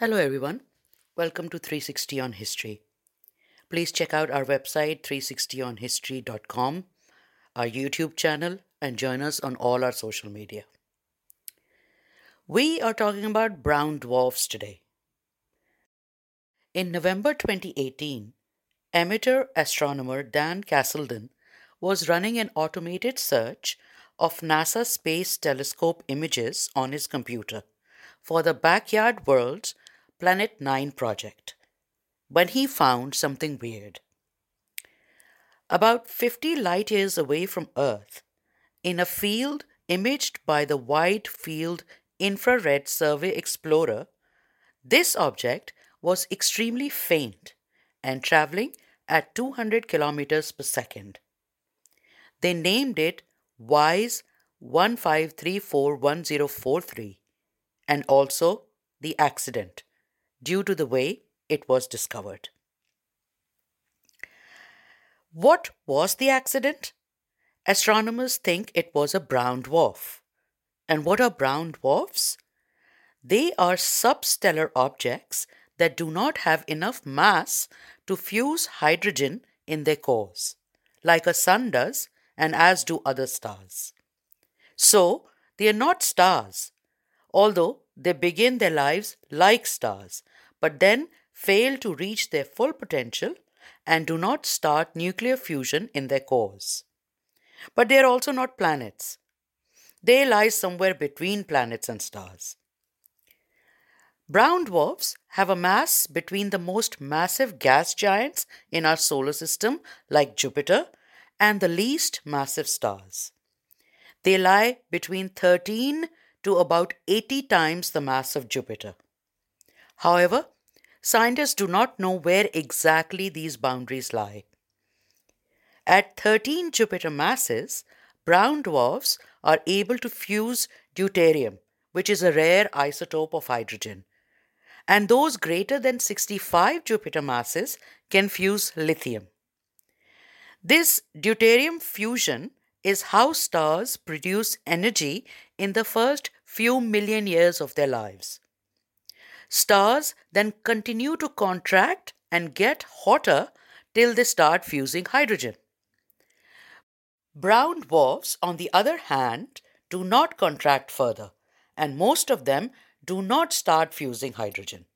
Hello, everyone. Welcome to 360 on History. Please check out our website, 360onhistory.com, our YouTube channel, and join us on all our social media. We are talking about brown dwarfs today. In November 2018, amateur astronomer Dan Caselden was running an automated search of NASA Space Telescope images on his computer for the Backyard Worlds Planet 9 project when he found something weird. About 50 light years away from Earth, in a field imaged by the Wide Field Infrared Survey Explorer, this object was extremely faint and traveling at 200 kilometers per second. They named it WISE 15341043 and also the accident due to the way it was discovered. What was the accident? Astronomers think it was a brown dwarf. And what are brown dwarfs? They are substellar objects that do not have enough mass to fuse hydrogen in their cores, like a sun does and as do other stars. So, they are not stars, although they begin their lives like stars, but then fail to reach their full potential and do not start nuclear fusion in their cores. But they are also not planets. They lie somewhere between planets and stars. Brown dwarfs have a mass between the most massive gas giants in our solar system, like Jupiter, and the least massive stars. They lie between 13 to about 80 times the mass of Jupiter. However, scientists do not know where exactly these boundaries lie. At 13 Jupiter masses, brown dwarfs are able to fuse deuterium, which is a rare isotope of hydrogen. And those greater than 65 Jupiter masses can fuse lithium. This deuterium fusion is how stars produce energy in the first few million years of their lives. Stars then continue to contract and get hotter till they start fusing hydrogen. Brown dwarfs, on the other hand, do not contract further, and most of them do not start fusing hydrogen.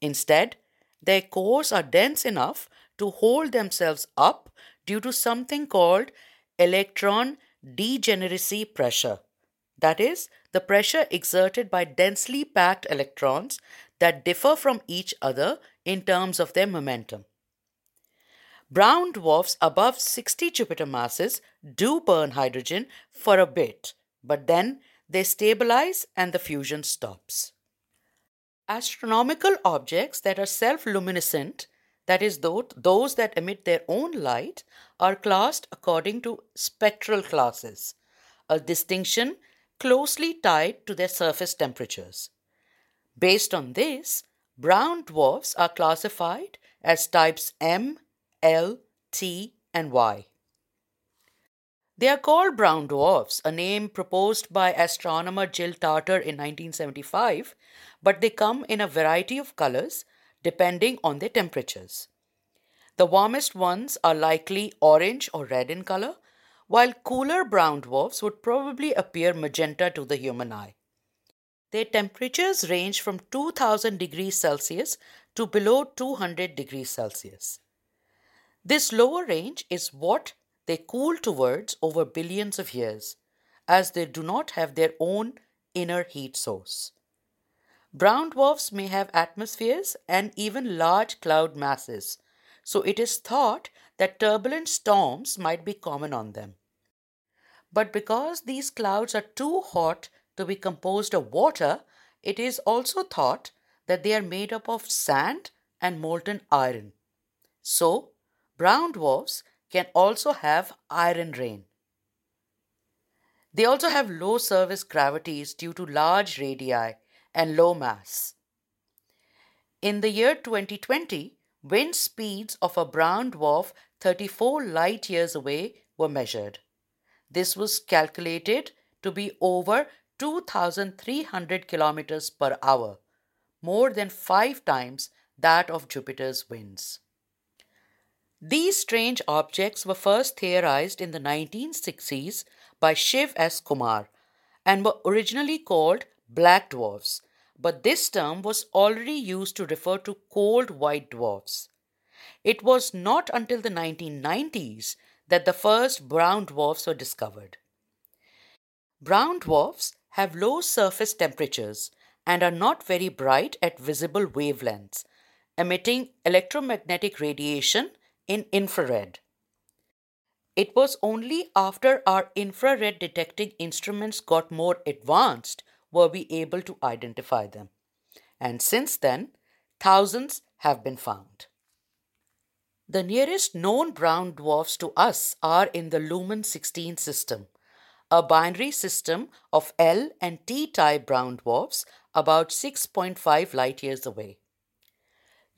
Instead, their cores are dense enough to hold themselves up due to something called electron degeneracy pressure. That is, the pressure exerted by densely packed electrons that differ from each other in terms of their momentum. Brown dwarfs above 60 Jupiter masses do burn hydrogen for a bit, but then they stabilize and the fusion stops. Astronomical objects that are self luminescent, that is, those that emit their own light, are classed according to spectral classes, a distinction closely tied to their surface temperatures. Based on this, brown dwarfs are classified as types M, L, T, and Y. They are called brown dwarfs, a name proposed by astronomer Jill Tarter in 1975, but they come in a variety of colors depending on their temperatures. The warmest ones are likely orange or red in color, while cooler brown dwarfs would probably appear magenta to the human eye. Their temperatures range from 2000 degrees Celsius to below 200 degrees Celsius. This lower range is what they cool towards over billions of years, as they do not have their own inner heat source. Brown dwarfs may have atmospheres and even large cloud masses, so it is thought that turbulent storms might be common on them. But because these clouds are too hot to be composed of water, it is also thought that they are made up of sand and molten iron. So, brown dwarfs can also have iron rain. They also have low surface gravities due to large radii and low mass. In the year 2020, wind speeds of a brown dwarf 34 light years away were measured. This was calculated to be over 2,300 kilometers per hour, more than five times that of Jupiter's winds. These strange objects were first theorized in the 1960s by Shiv S. Kumar and were originally called black dwarfs, but this term was already used to refer to cold white dwarfs. It was not until the 1990s that the first brown dwarfs were discovered. Brown dwarfs have low surface temperatures and are not very bright at visible wavelengths, emitting electromagnetic radiation in infrared. It was only after our infrared detecting instruments got more advanced were we able to identify them. And since then, thousands have been found. The nearest known brown dwarfs to us are in the Luhman 16 system, a binary system of L and T type brown dwarfs about 6.5 light years away.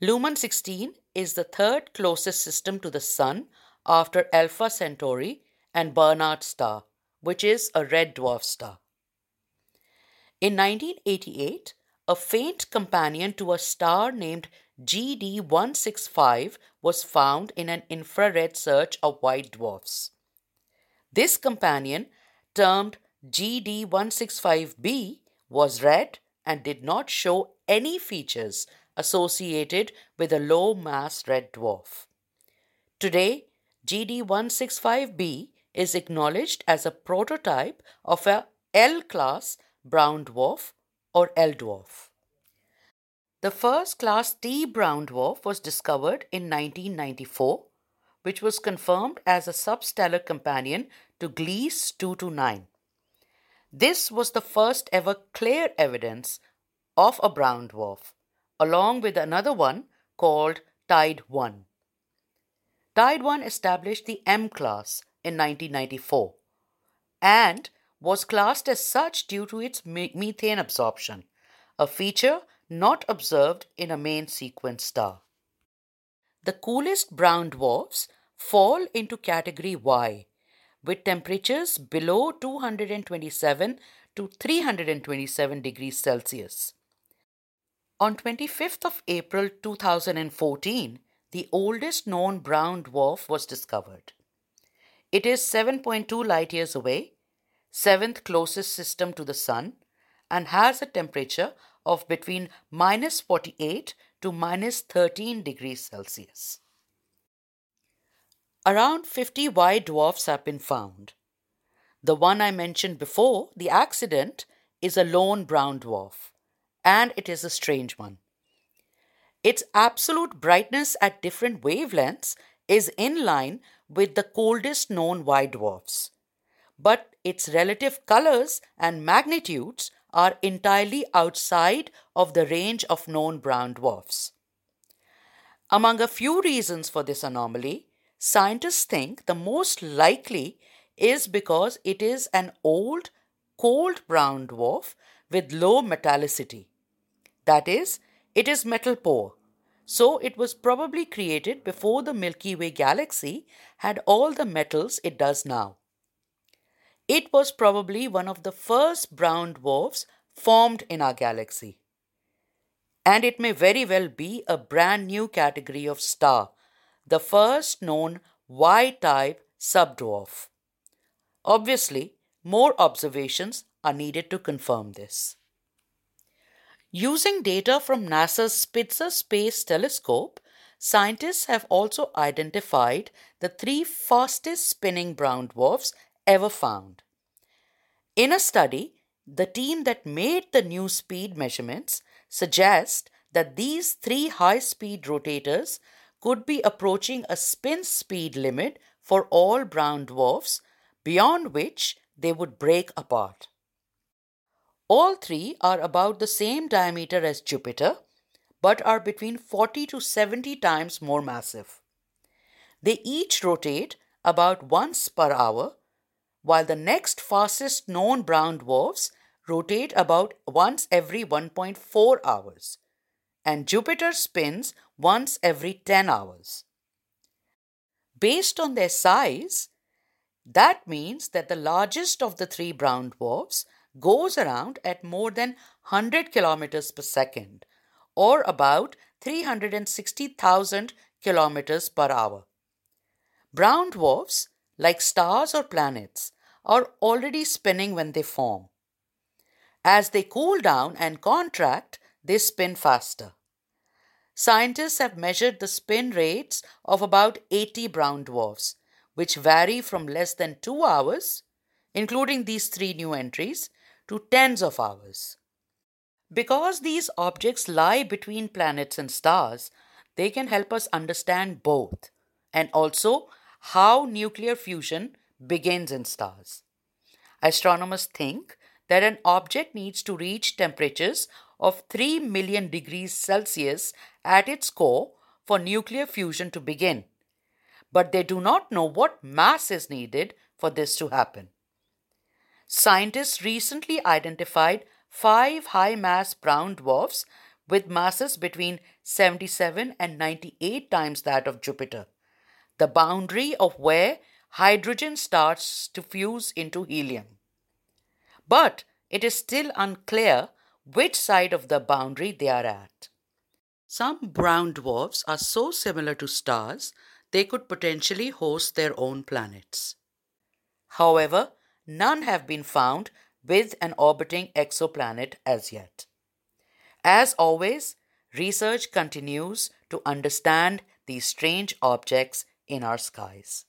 Luhman 16 is the third closest system to the Sun after Alpha Centauri and Barnard star, which is a red dwarf star. In 1988, a faint companion to a star named GD 165 was found in an infrared search of white dwarfs. This companion, termed GD 165b, was red and did not show any features associated with a low mass red dwarf. Today, GD165b is acknowledged as a prototype of a L class brown dwarf or L dwarf. The first class T brown dwarf was discovered in 1994, which was confirmed as a substellar companion to Gliese 229. This was the first ever clear evidence of a brown dwarf, along with another one called Teide 1. Teide 1 established the M class in 1994 and was classed as such due to its methane absorption, a feature not observed in a main sequence star. The coolest brown dwarfs fall into category Y with temperatures below 227 to 327 degrees Celsius. On 25th of April 2014, the oldest known brown dwarf was discovered. It is 7.2 light years away, seventh closest system to the Sun, and has a temperature of between minus 48 to minus 13 degrees Celsius. Around 50 white dwarfs have been found. The one I mentioned before, the accident, is a lone brown dwarf, and it is a strange one. Its absolute brightness at different wavelengths is in line with the coldest known white dwarfs, but its relative colors and magnitudes are entirely outside of the range of known brown dwarfs. Among a few reasons for this anomaly, scientists think the most likely is because it is an old, cold brown dwarf with low metallicity. That is, it is metal poor, so it was probably created before the Milky Way galaxy had all the metals it does now. It was probably one of the first brown dwarfs formed in our galaxy. And it may very well be a brand new category of star, the first known Y type subdwarf. Obviously, more observations are needed to confirm this. Using data from NASA's Spitzer Space Telescope, scientists have also identified the three fastest spinning brown dwarfs ever found. In a study, the team that made the new speed measurements suggest that these three high speed rotators could be approaching a spin speed limit for all brown dwarfs, beyond which they would break apart. All three are about the same diameter as Jupiter, but are between 40 to 70 times more massive. They each rotate about once per hour, while the next fastest known brown dwarfs rotate about once every 1.4 hours, and Jupiter spins once every 10 hours. Based on their size, that means that the largest of the three brown dwarfs goes around at more than 100 kilometers per second, or about 360,000 kilometers per hour. Brown dwarfs, like stars or planets, are already spinning when they form. As they cool down and contract, they spin faster. Scientists have measured the spin rates of about 80 brown dwarfs, which vary from less than two hours, including these three new entries, to tens of hours. Because these objects lie between planets and stars, they can help us understand both and also how nuclear fusion begins in stars. Astronomers think that an object needs to reach temperatures of 3 million degrees Celsius at its core for nuclear fusion to begin. But they do not know what mass is needed for this to happen. Scientists recently identified five high mass brown dwarfs with masses between 77 and 98 times that of Jupiter, the boundary of where hydrogen starts to fuse into helium. But it is still unclear which side of the boundary they are at. Some brown dwarfs are so similar to stars they could potentially host their own planets. However, none have been found with an orbiting exoplanet as yet. As always, research continues to understand these strange objects in our skies.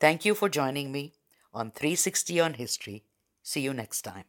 Thank you for joining me on 360 on History. See you next time.